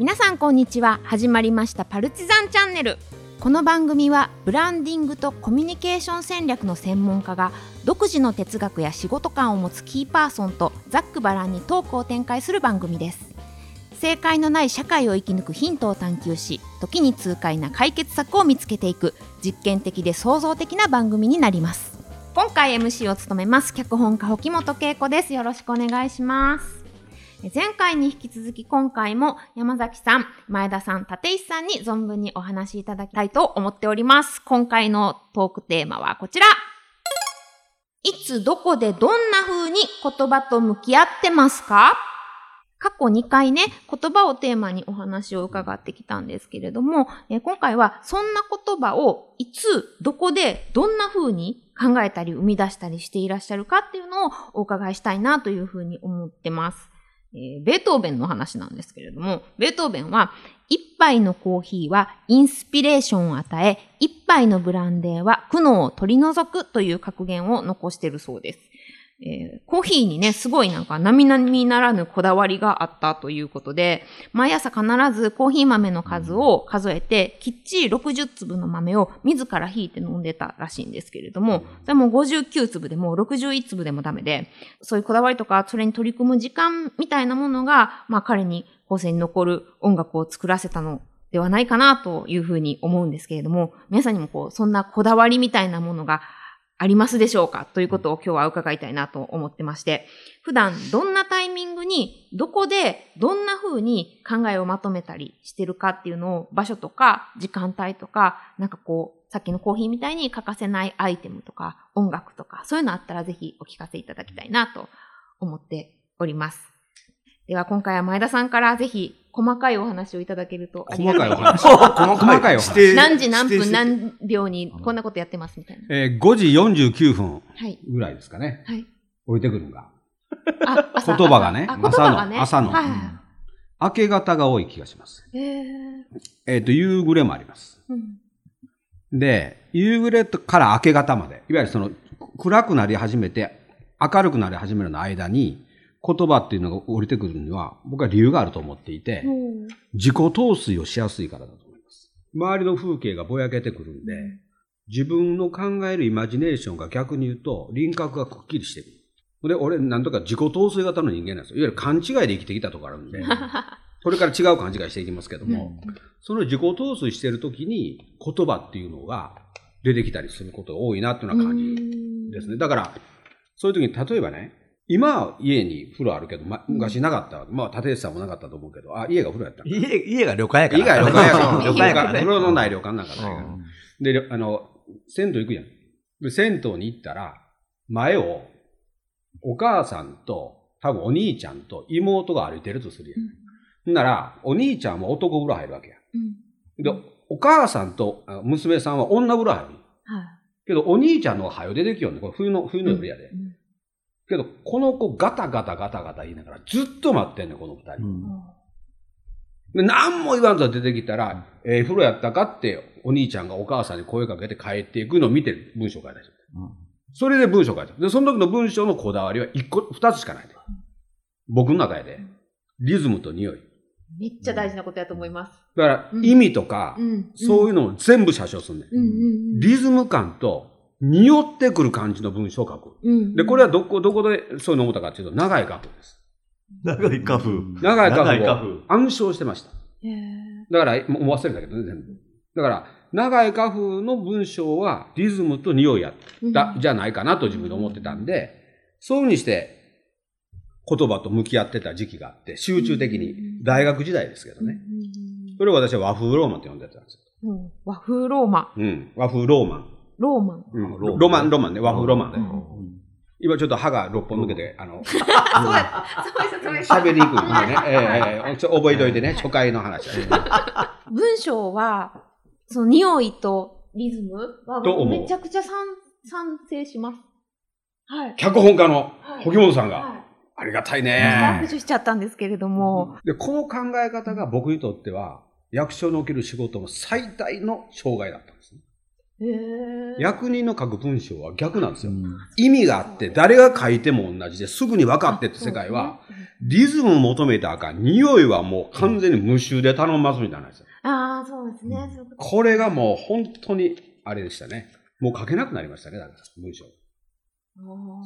皆さんこんにちは。始まりましたパルチザンチャンネル。この番組はブランディングとコミュニケーション戦略の専門家が独自の哲学や仕事観を持つキーパーソンとざっくばらんにトークを展開する番組です。正解のない社会を生き抜くヒントを探求し時に痛快な解決策を見つけていく実験的で創造的な番組になります。今回 MC を務めます脚本家沖本恵子です。よろしくお願いします。前回に引き続き今回も山崎さん、前田さん、立石さんに存分にお話しいただきたいと思っております。今回のトークテーマはこちら。いつどこでどんな風に言葉と向き合ってますか？過去2回ね、言葉をテーマにお話を伺ってきたんですけれども、え今回はそんな言葉をいつ、どこで、どんな風に考えたり生み出したりしていらっしゃるかっていうのをお伺いしたいなという風に思ってます。えー、ベートーベンの話なんですけれども、ベートーベンは、一杯のコーヒーはインスピレーションを与え、一杯のブランデーは苦悩を取り除くという格言を残しているそうです。えー、コーヒーにね、すごいなんか並々ならぬこだわりがあったということで、毎朝必ずコーヒー豆の数を数えて、きっちり60粒の豆を自ら引いて飲んでたらしいんですけれども、それも59粒でも61粒でもダメで、そういうこだわりとか、それに取り組む時間みたいなものが、まあ彼に後世に残る音楽を作らせたのではないかなというふうに思うんですけれども、皆さんにもこう、そんなこだわりみたいなものがありますでしょうか？ということを今日は伺いたいなと思ってまして、普段どんなタイミングに、どこで、どんな風に考えをまとめたりしてるかっていうのを場所とか時間帯とか、なんかこう、さっきのコーヒーみたいに欠かせないアイテムとか音楽とか、そういうのあったらぜひお聞かせいただきたいなと思っております。では今回は前田さんからぜひ細かいお話をいただけると細かいお話。細かいお話。何時何分何秒にこんなことやってますみたいな。えー、5時49分ぐらいですかね。はい。降りてくるのが。あ、言葉がね。朝の。朝の。はい、明け方が多い気がします。えー、えっ、と、夕暮れもあります。うん、で、夕暮れから明け方まで、いわゆるその、暗くなり始めて、明るくなり始めるの間に、言葉っていうのが降りてくるには、僕は理由があると思っていて、自己陶酔をしやすいからだと思います。周りの風景がぼやけてくるんで、自分の考えるイマジネーションが逆に言うと、輪郭がくっきりしてくる。で、俺、なんとか自己陶酔型の人間なんですよ。いわゆる勘違いで生きてきたところあるんで、これから違う勘違いしていきますけども、うん、その自己陶酔してるときに言葉っていうのが出てきたりすることが多いなっていうような感じですね。だから、そういう時に例えばね、今、家に風呂あるけど、ま、昔なかった。まあ、立石さんもなかったと思うけど、あ、家が風呂やった家、家が旅館やから。家が旅館やから。旅館やから。風呂のない旅館なんかだけど。で、あの、銭湯行くやん。で、銭湯に行ったら、前を、お母さんと、多分お兄ちゃんと妹が歩いてるとするやん。うん、なら、お兄ちゃんも男風呂入るわけや。うん、で、お母さんと娘さんは女風呂入る。はい、けど、お兄ちゃんのが早出てきよんね。これ冬の、冬の夜やで。うんけど、この子ガタガタガタガタ言いながらずっと待ってんねこの二人。うん、で何も言わんと出てきたら、ええー、風呂やったかってお兄ちゃんがお母さんに声かけて帰っていくのを見て文章書いた人。うん、それで文章書いた。で、その時の文章のこだわりは一個、二つしかないで。僕の中やで。リズムと匂い。めっちゃ大事なことやと思います。だから、意味とか、うん、そういうのを全部写真すんね、ん。リズム感と匂ってくる感じの文章を書く。うん、で、これはどこ、どこでそういうの思ったかっていうと、長い花粉です。長い花粉。長い花粉を暗唱してました。だから、もう忘れたけどね、全部。だから、長い花粉の文章はリズムと匂いやった、じゃないかなと自分で思ってたんで、そういうふうにして言葉と向き合ってた時期があって、集中的に、大学時代ですけどね。それを私は和風ローマンって呼んでたんですよ。うん、和風ローマン。うん、和風ローマン。ローマン。うん、ロマン、ロマンね、和風ロマンね。今ちょっと歯が6本抜けて、あの、喋りにくいんでね、ええ覚えといてね、初回の話。文章は、その匂いとリズムはめちゃくちゃ賛賛成します。はい。脚本家の保木本さんが、ありがたいね。拍手しちゃったんですけれども。で、この考え方が僕にとっては、役所における仕事の最大の障害だったんですね。役人の書く文章は逆なんですよ。意味があって、誰が書いても同じですぐに分かってって世界は、リズム求めたあかん。匂いはもう完全に無臭で頼ますみたいなんですよ。ああ、そうですね。これがもう本当に、あれでしたね。もう書けなくなりましたね、だから、文章。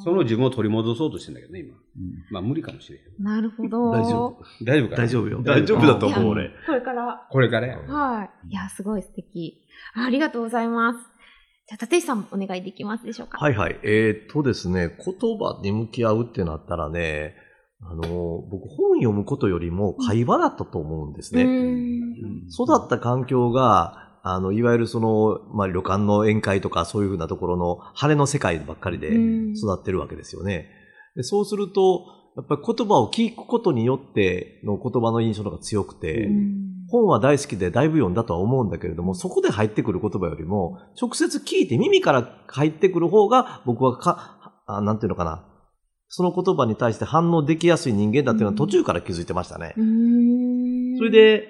その自分を取り戻そうとしてんだけどね、今。うん、まあ無理かもしれへん。なるほど。大丈夫。大丈夫か大丈夫よ。大丈夫だと思う、俺。これから。これからや。はい。いや、すごい素敵。ありがとうございます。じゃあ、立石さんお願いできますでしょうか？はいはい。えー、っとですね、言葉に向き合うってなったらね、あの、僕本読むことよりも会話だったと思うんですね。育った環境が、あの、いわゆるその、まあ、旅館の宴会とかそういうふうなところの晴れの世界ばっかりで育ってるわけですよね。でそうすると、やっぱり言葉を聞くことによっての言葉の印象が強くて、本は大好きでだいぶ読んだとは思うんだけれども、そこで入ってくる言葉よりも、直接聞いて耳から入ってくる方が僕はか、あなんていうのかな、その言葉に対して反応できやすい人間だっていうのは途中から気づいてましたね。それで、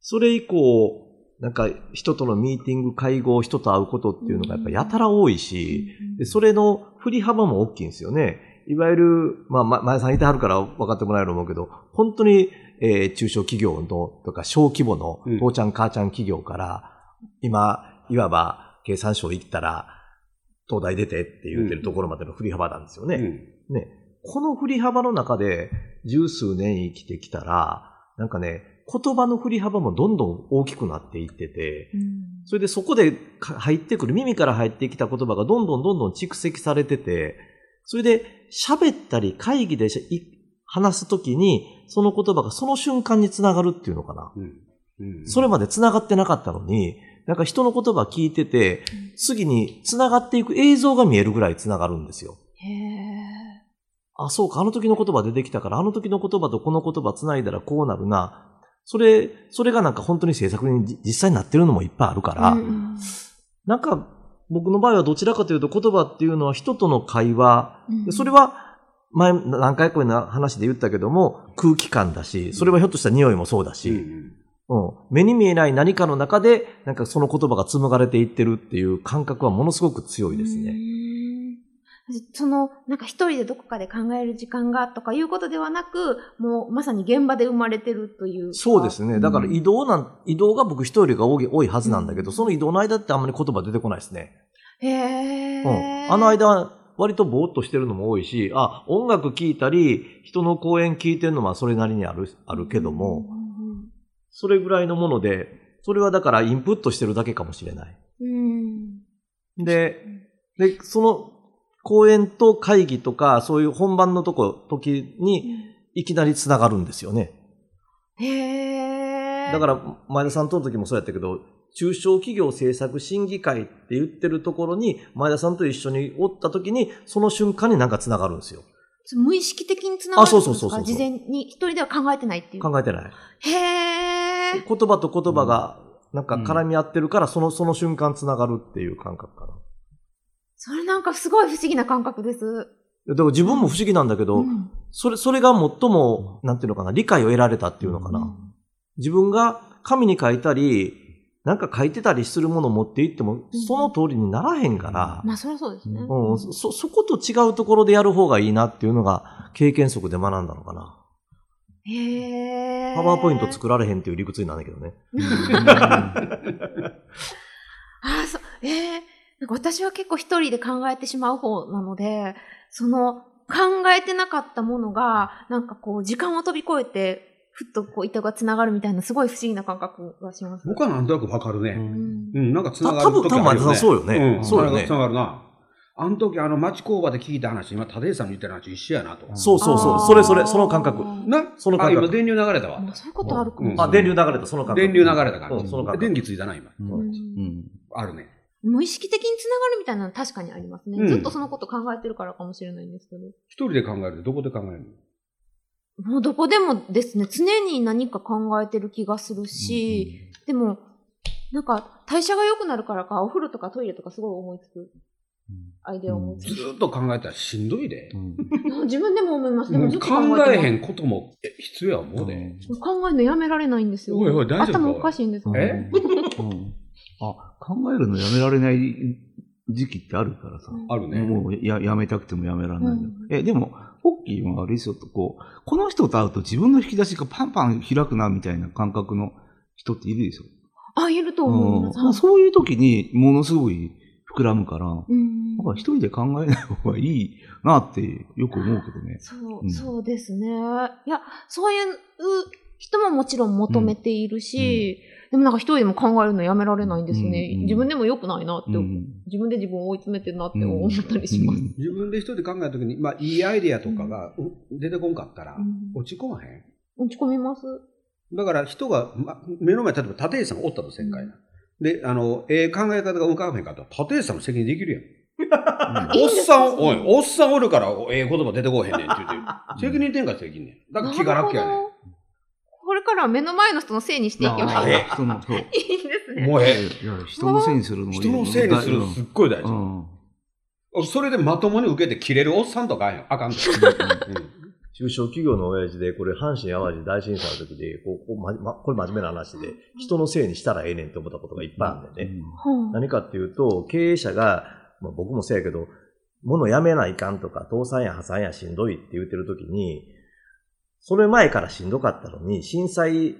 それ以降、なんか人とのミーティング、会合、人と会うことっていうのがやっぱやたら多いし、でそれの振り幅も大きいんですよね。いわゆる、まあ、前さんいてはるから分かってもらえると思うけど、本当に、えー、中小企業のとか小規模の父ちゃん母ちゃん企業から、今、いわば経産省行ったら、東大出てって言ってるところまでの振り幅なんですよね。うん、ね。この振り幅の中で十数年生きてきたら、なんかね、言葉の振り幅もどんどん大きくなっていってて、うん、それでそこで入ってくる、耳から入ってきた言葉がどんどんどんどん蓄積されてて、それで喋ったり会議で話すときに、その言葉がその瞬間につながるっていうのかな。うんうん、それまでつながってなかったのに、なんか人の言葉聞いてて、次につながっていく映像が見えるぐらいつながるんですよ。へあ、そうか、あの時の言葉出てきたから、あの時の言葉とこの言葉つないだらこうなるな。それ、それがなんか本当に制作に実際になってるのもいっぱいあるから、うん、なんか僕の場合はどちらかというと言葉っていうのは人との会話、うん、それは前何回かの話で言ったけども空気感だし、それはひょっとしたら匂いもそうだし、うん、うん、目に見えない何かの中でなんかその言葉が紡がれていってるっていう感覚はものすごく強いですね。その、なんか一人でどこかで考える時間がとかいうことではなく、もうまさに現場で生まれてるというそうですね。だから移動なん、うん、移動が僕一人が多い多いはずなんだけど、うん、その移動の間ってあんまり言葉出てこないですね。へえ。うん。あの間は割とぼーっとしてるのも多いし、あ、音楽聴いたり、人の講演聞いてるのはそれなりにある、あるけども、それぐらいのもので、それはだからインプットしてるだけかもしれない。うん、で、で、その講演と会議とか、そういう本番のとこ、時に、いきなり繋がるんですよね。へだから、前田さんとの時もそうやったけど、中小企業政策審議会って言ってるところに、前田さんと一緒におった時に、その瞬間になんか繋がるんですよ。無意識的に繋がるんですか？あ、そうそうそう事前に一人では考えてないっていう。考えてない。へ言葉と言葉が、なんか絡み合ってるから、その、その瞬間繋がるっていう感覚かな。それなんかすごい不思議な感覚です。だから自分も不思議なんだけど、うん、それ、それが最も、なんていうのかな、理解を得られたっていうのかな。うん、自分が紙に書いたり、なんか書いてたりするものを持っていっても、その通りにならへんから。まあ、そりゃそうですね。うん。そ、そこと違うところでやる方がいいなっていうのが、経験則で学んだのかな。へパワーポイント作られへんっていう理屈になるんだけどね。ああ、そう、ええー私は結構一人で考えてしまう方なので、その考えてなかったものが、なんかこう時間を飛び越えて、ふっとこう糸が繋がるみたいなすごい不思議な感覚がします。僕はなんとなくわかるね。うん、うん、なんか繋がる時あるよね。多分、多分そうよね。うん、そうよね。繋がるな。あの時、あの、町工場で聞いた話、今、立石さんの言った話一緒やなと。そうそうそう。それそれ、その感覚。な？その感覚。今、電流流れたわ。そういうことあるかも、うん。あ、電流流れた、その感覚。電流流れた感じ。その感覚。電気ついたな、今。うん。あるね。無意識的につながるみたいなのは確かにありますね、うん、ずっとそのこと考えてるからかもしれないんですけど。一人で考えるどこで考えるの？もうどこでもですね、常に何か考えてる気がするし、うんうん、でも、なんか代謝が良くなるからか、お風呂とかトイレとかすごい思いつく。アイデアを思いつく。ずっと考えたらしんどいで。うん、自分でも思います。でも考えへんことも必要や思うで。考えるのやめられないんですよ。おいおい大丈夫頭おかしいんですかえ、あ、考えるのやめられない時期ってあるからさ。あるね。もうややめたくてもやめられない、うん、え、でも、ポッキーはあれですよと、こう、この人と会うと自分の引き出しがパンパン開くなみたいな感覚の人っているでしょ？あ、いると思います。うん、そういう時にものすごい膨らむから、うん、だから一人で考えない方がいいなってよく思うけどね。そう、うん、そうですね。いや、そういう人ももちろん求めているし、うん、でもなんか一人でも考えるのやめられないんですね。うんうん、自分でも良くないなって、うん、自分で自分を追い詰めてるなって思ったりします。自分で一人で考えた時に、まあいいアイディアとかが出てこんかったら、落ち込まへん？落ち込みます。だから人が、ま、目の前、例えば立石さんがおったとせんかいな。で、あの、ええー、考え方が浮かばへんかったら、立石さんの責任できるやん。おっさん、おい、おっさんおるから、ええ言葉出てこへんねんって言って、責任転嫁できんねん。だから気が楽やねん。これから目の前の人のせいにしていきま。いいですね。もうええ。人のせいにするの人のせいにするのすっごい大事。それでまともに受けて切れるおっさんとかあかん。中小企業の親父で、これ阪神淡路大震災の時で、こうまま、これ真面目な話で、人のせいにしたらええねんって思ったことがいっぱいあるんでね。うん、何かっていうと、経営者が、まあ、僕もそうやけど、物やめないかんとか、倒産や破産やしんどいって言ってる時に、それ前からしんどかったのに、震災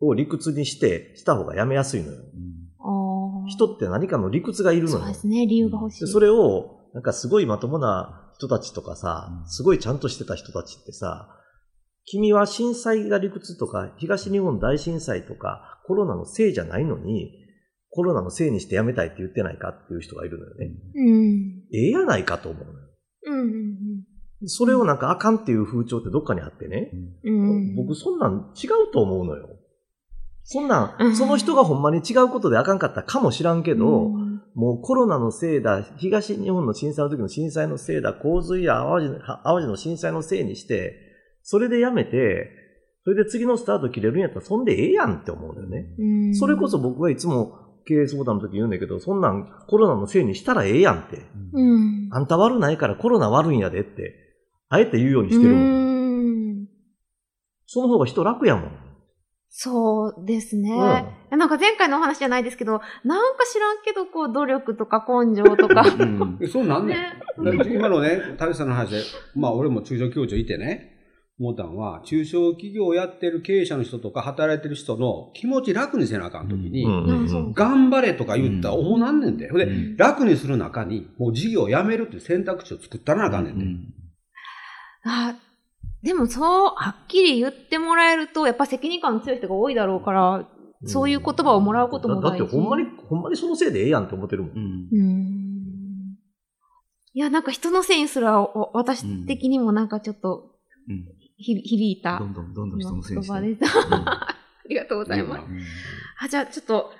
を理屈にして、した方がやめやすいのよ。うん、人って何かの理屈がいるのよ。そうですね、理由が欲しい。それを、なんかすごいまともな人たちとかさ、すごいちゃんとしてた人たちってさ、君は震災が理屈とか、東日本大震災とか、コロナのせいじゃないのに、コロナのせいにしてやめたいって言ってないかっていう人がいるのよね。うん。ええやないかと思うのよ。うんうんうん。それをなんかあかんっていう風潮ってどっかにあってね。うん。僕そんなん違うと思うのよ。そんなん、その人がほんまに違うことであかんかったかもしらんけど、うんもうコロナのせいだ、東日本の震災の時の震災のせいだ、洪水や淡路淡路の震災のせいにして、それでやめて、それで次のスタート切れるんやったら、そんでええやんって思うんだよね。それこそ僕はいつも経営相談の時言うんだけど、そんなんコロナのせいにしたらええやんって。うん、あんた悪ないからコロナ悪いんやでって、あえて言うようにしてるもん。その方が人楽やもん。そうですね。うん、なんか前回のお話じゃないですけど、なんか知らんけど、こう、努力とか根性とか。うん、そうなんね。ね今のね、田さんの話で、まあ俺も中小企業長いてね、思ったのは、中小企業をやってる経営者の人とか働いてる人の気持ち楽にせなあかんときに、頑張れとか言ったら、おうなんねんで。で、楽にする中に、もう事業をやめるっていう選択肢を作ったらなあかんねんで。あでもそう、はっきり言ってもらえると、やっぱ責任感の強い人が多いだろうから、そういう言葉をもらうことも大事。だってほんまに、ほんまにそのせいでええやんって思ってるもん。うん。いや、なんか人のせいにすら、私的にもなんかちょっと、ひ、響いた。どんどんどんどん人のせいにして。ありがとうございます。あ、じゃあちょっと、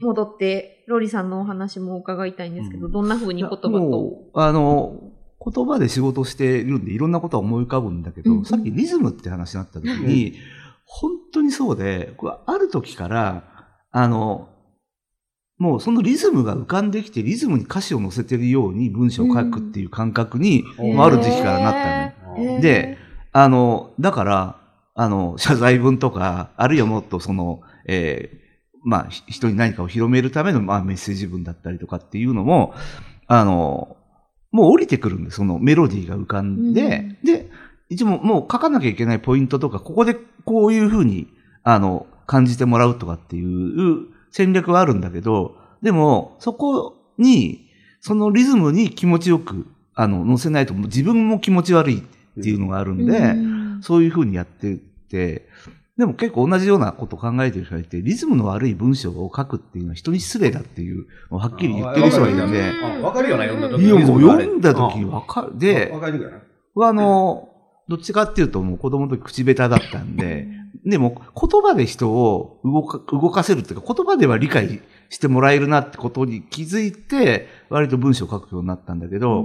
戻って、ロリさんのお話も伺いたいんですけど、どんな風に言葉と？あの、言葉で仕事してるんでいろんなことは思い浮かぶんだけど、うんさっきリズムって話になった時に、うん、本当にそうで、これある時から、あの、もうそのリズムが浮かんできて、リズムに歌詞を乗せてるように文章を書くっていう感覚に、うん、ある時期からなったの、ね。で、あの、だから、あの、謝罪文とか、あるいはもっとその、えー、まあ、人に何かを広めるための、まあ、メッセージ文だったりとかっていうのも、あの、もう降りてくるんです、そのメロディーが浮かんで、うん、で、一応もう書かなきゃいけないポイントとか、ここでこういうふうに、あの、感じてもらうとかっていう戦略はあるんだけど、でも、そこに、そのリズムに気持ちよく、あの、乗せないと、自分も気持ち悪いっていうのがあるんで、うん、そういうふうにやってて、でも結構同じようなことを考えてる人がいて、リズムの悪い文章を書くっていうのは人に失礼だっていう、はっきり言ってる人がいるんで。わかるよな、読んだ時。いや、もう読んだ時わかる。で、わかるあの、どっちかっていうともう子供の時口下手だったんで、でも言葉で人を動か動かせるっていうか、言葉では理解してもらえるなってことに気づいて、割と文章を書くようになったんだけど、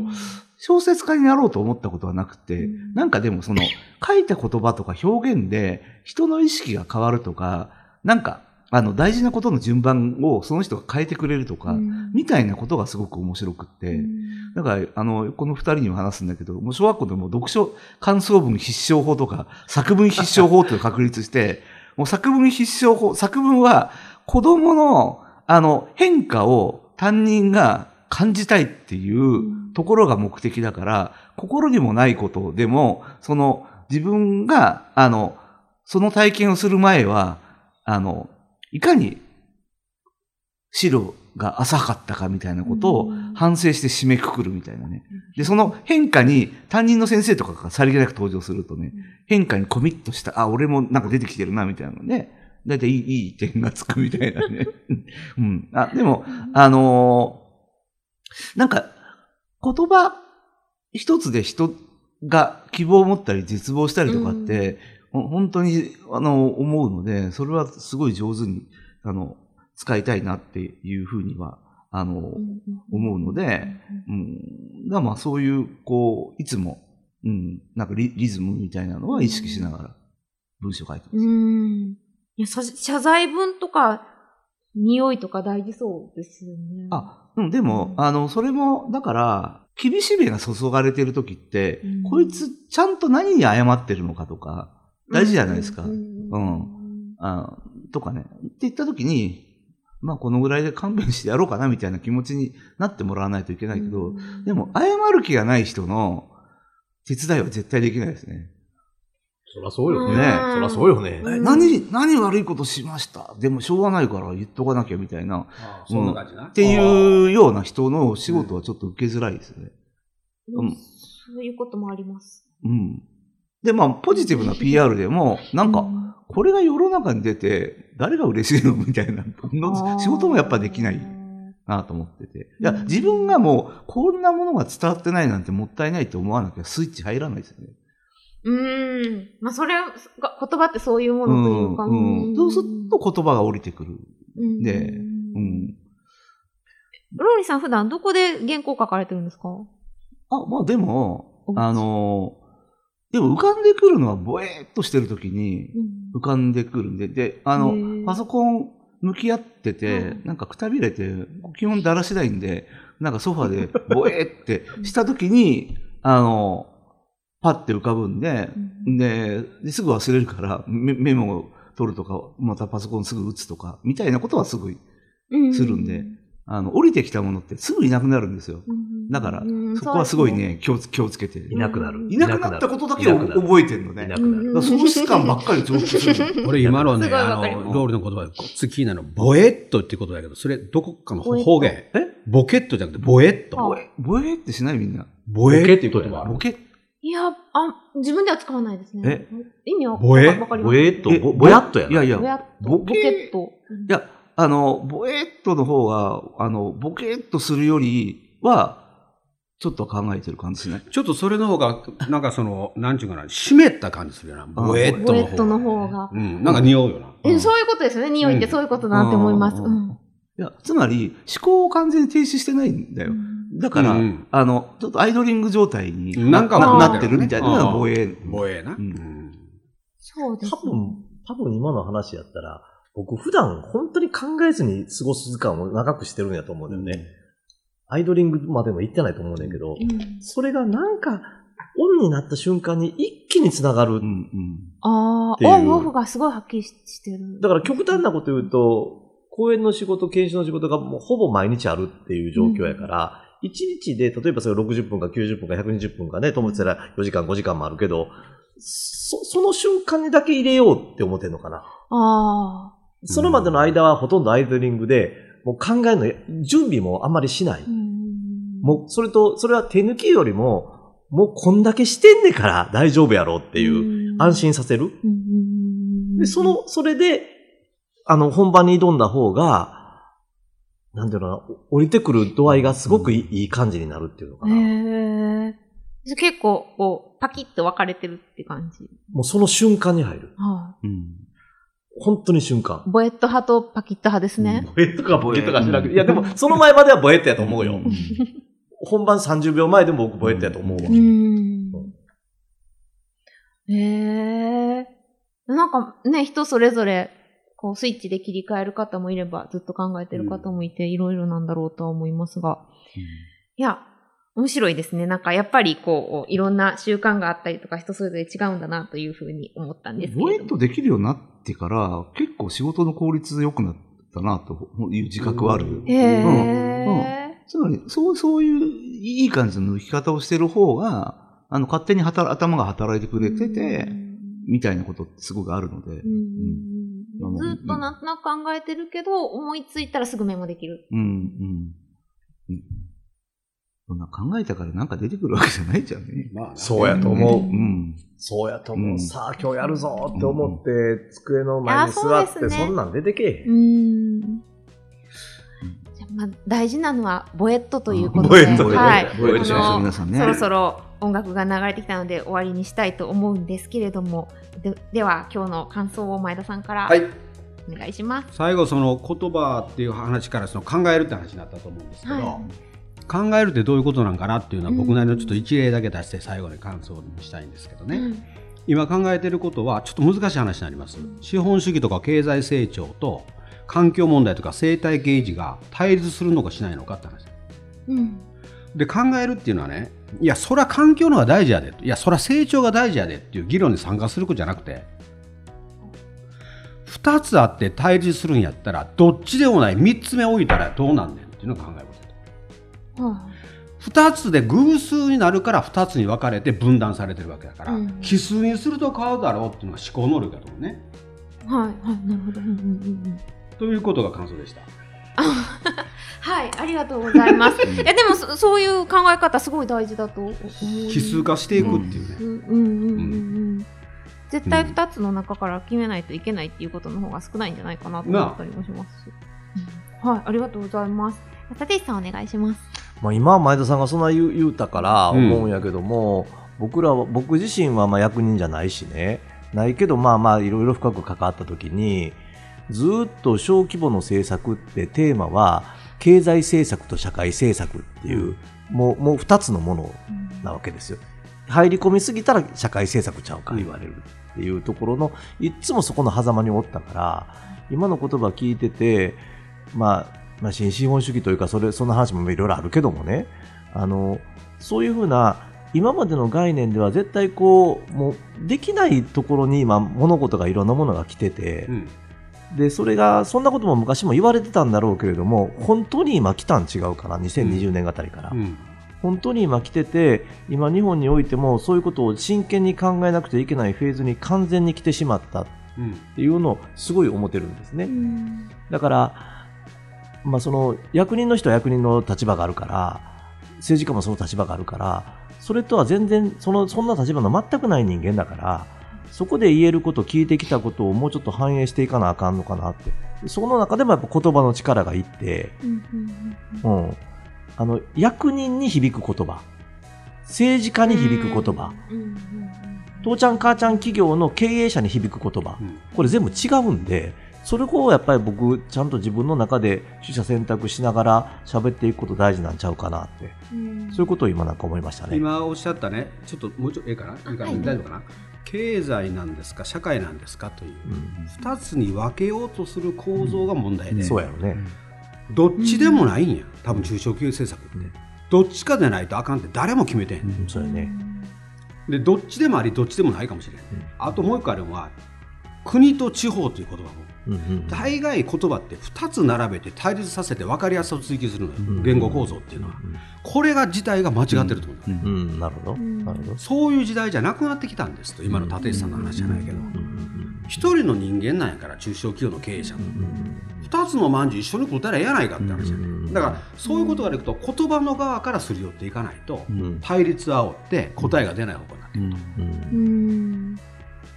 小説家になろうと思ったことはなくて、うん、なんかでもその、書いた言葉とか表現で人の意識が変わるとか、なんか、あの、大事なことの順番をその人が変えてくれるとか、うん、みたいなことがすごく面白くって、うん、だから、あの、この二人にも話すんだけど、もう小学校でも読書感想文必勝法とか、作文必勝法っていうのを確立して、もう作文必勝法、作文は子供のあの、変化を担任が感じたいっていうところが目的だから、心にもないことでも、その自分が、あの、その体験をする前は、あの、いかに白が浅かったかみたいなことを反省して締めくくるみたいなね。で、その変化に担任の先生とかがさりげなく登場するとね、変化にコミットした、あ、俺もなんか出てきてるな、みたいなのね。だいたいいいい点がつくみたいなね。うん。あ、でも、あのー、なんか、言葉一つで人が希望を持ったり絶望したりとかって、うん、本当に、あの、思うので、それはすごい上手に、あの、使いたいなっていうふうには、あの、思うので、うん。だまあそういう、こう、いつも、うん、なんかリリズムみたいなのは意識しながら文章書いてます。うん。いや、謝罪文とか、匂いとか大事そうですよね。あ、うん、でも、うん、あの、それも、だから、厳しめが注がれてる時って、うん、こいつちゃんと何に謝ってるのかとか、大事じゃないですか。うん。うん、あとかね。って言った時に、まあこのぐらいで勘弁してやろうかなみたいな気持ちになってもらわないといけないけど、でも謝る気がない人の手伝いは絶対できないですね。そりゃそうよね。そりゃそうよね。何、何悪いことしました？でもしょうがないから言っとかなきゃみたいな。ああそんな感じな、っていうような人の仕事はちょっと受けづらいですね。うん。そういうこともあります。うん。で、まあ、ポジティブな PR でも、なんか、これが世の中に出て、誰が嬉しいの？みたいな、仕事もやっぱできないなと思ってて。いや、自分がもう、こんなものが伝わってないなんてもったいないと思わなきゃスイッチ入らないですよね。うん。まあ、それが、言葉ってそういうものというか。うん。うん、そうすると言葉が降りてくる。で、うん。ローリーさん普段どこで原稿書かれてるんですか？あ、まあでも、あの、でも浮かんでくるのはぼえーっとしてる時に浮かんでくるんで、で、あの、パソコン向き合ってて、なんかくたびれて、基本だらしないんで、なんかソファでぼえーってした時に、あの、パッて浮かぶんで、で、ですぐ忘れるからメメモを取るとか、またパソコンすぐ打つとか、みたいなことはすぐするんで、あの、降りてきたものってすぐいなくなるんですよ。だから、そこはすごいね、気を気をつけて。いなくなる。いなくなったことだけを覚えてるのね。いなくなる。喪失感ばっかり上級する。俺今のね、あの、ロールの言葉で、こっち気なの、ボエットってことだけど、それどこかの方言。え？ボケットじゃなくて、ボエット。ボエってしないみんな。ボエっていう言葉。ボケいや、あ、自分では使わないですね。え？意味はボエ？ボエットボヤットやいやいや、ボケ？ット。いや、あの、ボエットの方が、あの、ボケッとするよりは、ちょっと考えてる感じですね。ちょっとそれの方が、なんかその、なんちゅうかな、湿った感じするよな。ボエットの方が。ボエットの方が。うん、なんか匂うよな。え、そういうことですよね。匂いってそういうことだなって思います。うん。いや、つまり、思考を完全に停止してないんだよ。だから、あの、ちょっとアイドリング状態になんかなってるみたいなのが防衛。防衛な。そうです。多分、多分今の話やったら、僕普段本当に考えずに過ごす時間を長くしてるんやと思うんだよね。うん、アイドリングまでも行ってないと思うんだけど、うん、それがなんか、オンになった瞬間に一気につながる。うんうん、ああ、オンオフがすごいはっきりしてる。だから極端なこと言うと、講演の仕事、研修の仕事がもうほぼ毎日あるっていう状況やから、うん、1日で、例えばそれ60分か90分か120分かね、と思ってたら4時間5時間もあるけど、そ、その瞬間にだけ入れようって思ってんのかな。ああ。それまでの間はほとんどアイドリングで、もう考えの準備もあんまりしない。もう、それと、それは手抜きよりも、もうこんだけしてんねから大丈夫やろっていう、安心させる。で、その、それで、あの、本番に挑んだ方が、なんていうのな、降りてくる度合いがすごくいい感じになるっていうのかな。へ結構、こう、パキッと分かれてるって感じ。もうその瞬間に入る。はあ、うん本当に瞬間。ボエット派とパキット派ですね。ボエットかボエットか知らなくて。いや、でも、その前まではボエットやと思うよ。本番30秒前でも僕ボエットやと思うわ。うん。へえー。なんかね、人それぞれ、こう、スイッチで切り替える方もいれば、ずっと考えてる方もいて、いろいろなんだろうとは思いますが。うん、いや、面白いですね。なんかやっぱりこう、いろんな習慣があったりとか人それぞれ違うんだなというふうに思ったんですけど。ボエットできるようになってから、結構仕事の効率良くなっただなという自覚はある。へえ、うんうんつまり、そう、そういういい感じの抜き方をしてる方が、あの、勝手に働頭が働いてくれてて、みたいなことってすごくあるので。ずっとなんとなく考えてるけど、思いついたらすぐメモできる。うん、うん。うんそんな考えたからなんか出てくるわけじゃないじゃんね。まあ、そうやと思う。うん。そうやと思う。さあ、今日やるぞって思って、机の前に座って、そんなん出てけえ。うん。まあ、大事なのはボエットということで、ボエットはい、ボエットしましょう皆さんね。そろそろ音楽が流れてきたので終わりにしたいと思うんですけれども、ででは今日の感想を前田さんから、はい、お願いします。最後その言葉っていう話からその考えるって話になったと思うんですけど、はい、考えるってどういうことなんかなっていうのは僕なりのちょっと一例だけ出して最後に感想にしたいんですけどね。うん。今考えていることはちょっと難しい話になります。資本主義とか経済成長と環境問題とか生態系維持が対立するのかしないのかって話、うん、で考えるっていうのはねいやそれは環境のが大事やでいやそれは成長が大事やでっていう議論に参加することじゃなくて2つあって対立するんやったらどっちでもない3つ目置いたらどうなんねんっていうのを考えることだと。は2つで偶数になるから2つに分かれて分断されてるわけだから、うん、奇数にすると変わるだろうっていうのが思考能力だと思うね。はいはいなるほど。うんうんうんということが感想でした。はい、ありがとうございます。いやでもそそういう考え方すごい大事だと思う。奇数化していくっていうね。うんうんうんうん。絶対二つの中から決めないといけないっていうことの方が少ないんじゃないかなと思ったりもしますし。うん、はい、ありがとうございます。立石さんお願いします。まあ今は前田さんがそんな言う言うたから思うんやけども、うん、僕らは僕自身はまあ役人じゃないしね、ないけどまあまあいろいろ深く関わった時に。ずっと小規模の政策ってテーマは経済政策と社会政策っていう、もうもう2つのものなわけですよ。入り込みすぎたら社会政策ちゃうか言われるっていうところの、いつもそこの狭間におったから、今の言葉聞いてて、まあ、まあ、新資本主義というか、それ、そんな話もいろいろあるけどもね、あの、そういうふうな、今までの概念では絶対こう、もう、できないところに今、物事がいろんなものが来てて、うんでそれがそんなことも昔も言われてたんだろうけれども本当に今来たん違うかな2020年あたりから、うん、本当に今来てて今日本においてもそういうことを真剣に考えなくてはいけないフェーズに完全に来てしまったっていうのをすごい思ってるんですね、うん、だから、まあ、その役人の人は役人の立場があるから政治家もその立場があるからそれとは全然そのそんな立場の全くない人間だからそこで言えること、聞いてきたことをもうちょっと反映していかなあかんのかなって。その中でもやっぱ言葉の力がいって、うん。あの、役人に響く言葉。政治家に響く言葉。父ちゃん母ちゃん企業の経営者に響く言葉。これ全部違うんで、それをやっぱり僕、ちゃんと自分の中で取捨選択しながら喋っていくこと大事なんちゃうかなって、そういうことを今なんか思いましたね。今おっしゃったね、ちょっともうちょっとええかな、いいかな、大丈夫かな。経済なんですか社会なんですかという2つに分けようとする構造が問題で、そうやろね。どっちでもないんや多分中小企業政策って、どっちかでないとあかんって誰も決めてへん、そうやね。でどっちでもありどっちでもないかもしれない、あともう一個あるのは国と地方という言葉も大概言葉って2つ並べて対立させて分かりやすさを追求するのよ、言語構造っていうのは、これが自体が間違ってると思う、うん。なるほど。なるほど。そういう時代じゃなくなってきたんですと今の立石さんの話じゃないけど。一人の人間なんやから中小企業の経営者2つのまんじゅう一緒に答えらえやないかって話だからそういうことがでくと言葉の側からすり寄っていかないと対立煽って答えが出ない方向になっていく。と。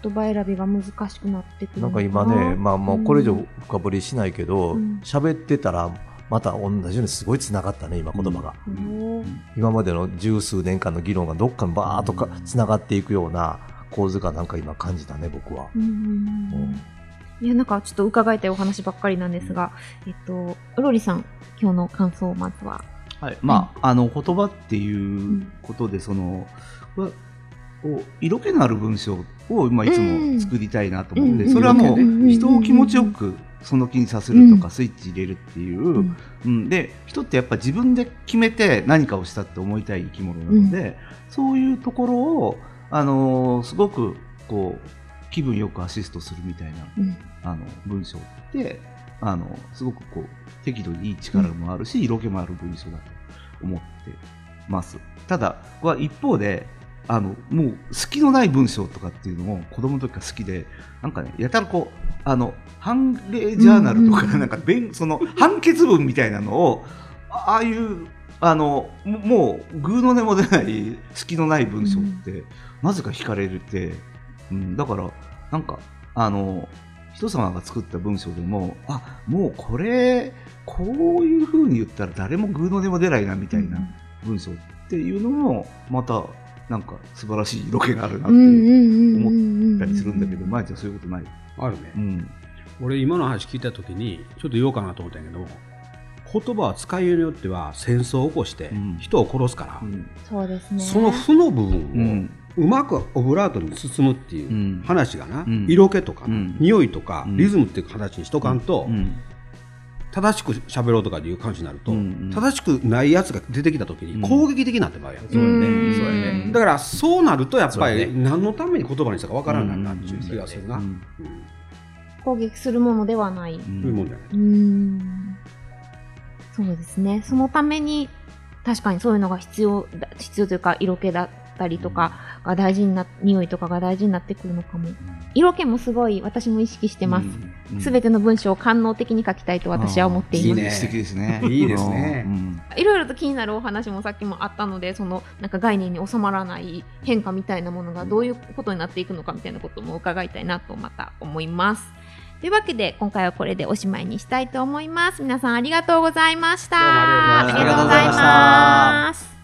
言葉選びが難しくなってくる。なんか今ね、まあ、もうこれ以上深掘りしないけど喋、うん、ってたらまた同じようにすごいつながったね今言葉が、うん、今までの十数年間の議論がどっかにバーッとかつながっていくような構図がなんか今感じたね僕は。うんいや、なんかちょっと伺いたいお話ばっかりなんですが、えっと、うろりさん、今日の感想をまずは。はい。まあ、あの、言葉っていうことで、その、こう色気のある文章を、まあ、いつも作りたいなと思って、それはもう人を気持ちよくその気にさせるとか、スイッチ入れるっていう、うん。で人ってやっぱ自分で決めて何かをしたって思いたい生き物なので、そういうところを、あのー、すごくこう気分よくアシストするみたいな、あの文章ってあのすごくこう適度にいい力もあるし、色気もある文章だと思ってます。ただ、は一方で、あのもう隙のない文章とかっていうのも子供の時から好きでなんかねやたらこうあの判例ジャーナルとか、なんかその判決文みたいなのをああいうあのもう偶の音も出ない隙のない文章って、なぜか惹かれて、うん、だからなんかあの人様が作った文章でもあもうこれこういうふうに言ったら誰も偶の音も出ないなみたいな文章っていうのもまたなんか素晴らしい色気があるなって思ったりするんだけど、前じゃそういうことない。あるね。うん、俺今の話聞いた時にちょっと言おうかなと思ったんやけど言葉は使いようによっては戦争を起こして人を殺すから、うん、そうですね。その負の部分をうまくオブラートに包むっていう話がな、色気とか、うん、匂いとか、リズムっていう形にしとかんと、正しく喋ろうとかいう感じになると、うんうん、正しくないやつが出てきた時に攻撃的になってまうやん、そうね。そうね。だからそうなるとやっぱり何のために言葉にしたかわからないなっていう気がするな、攻撃するものではない、そういうもんじゃない。そうですね。そのために確かにそういうのが必要必要というか色気だったりとかが大事にな、匂いとかが大事になってくるのかも。色気もすごい私も意識してます。すべ、ての文章を官能的に書きたいと私は思っています。いいね。素敵ですね。いいですね。いろいろと気になるお話もさっきもあったので、そのなんか概念に収まらない変化みたいなものがどういうことになっていくのかみたいなことも伺いたいなとまた思います。というわけで今回はこれでおしまいにしたいと思います。皆さんありがとうございました。ありがとうございました。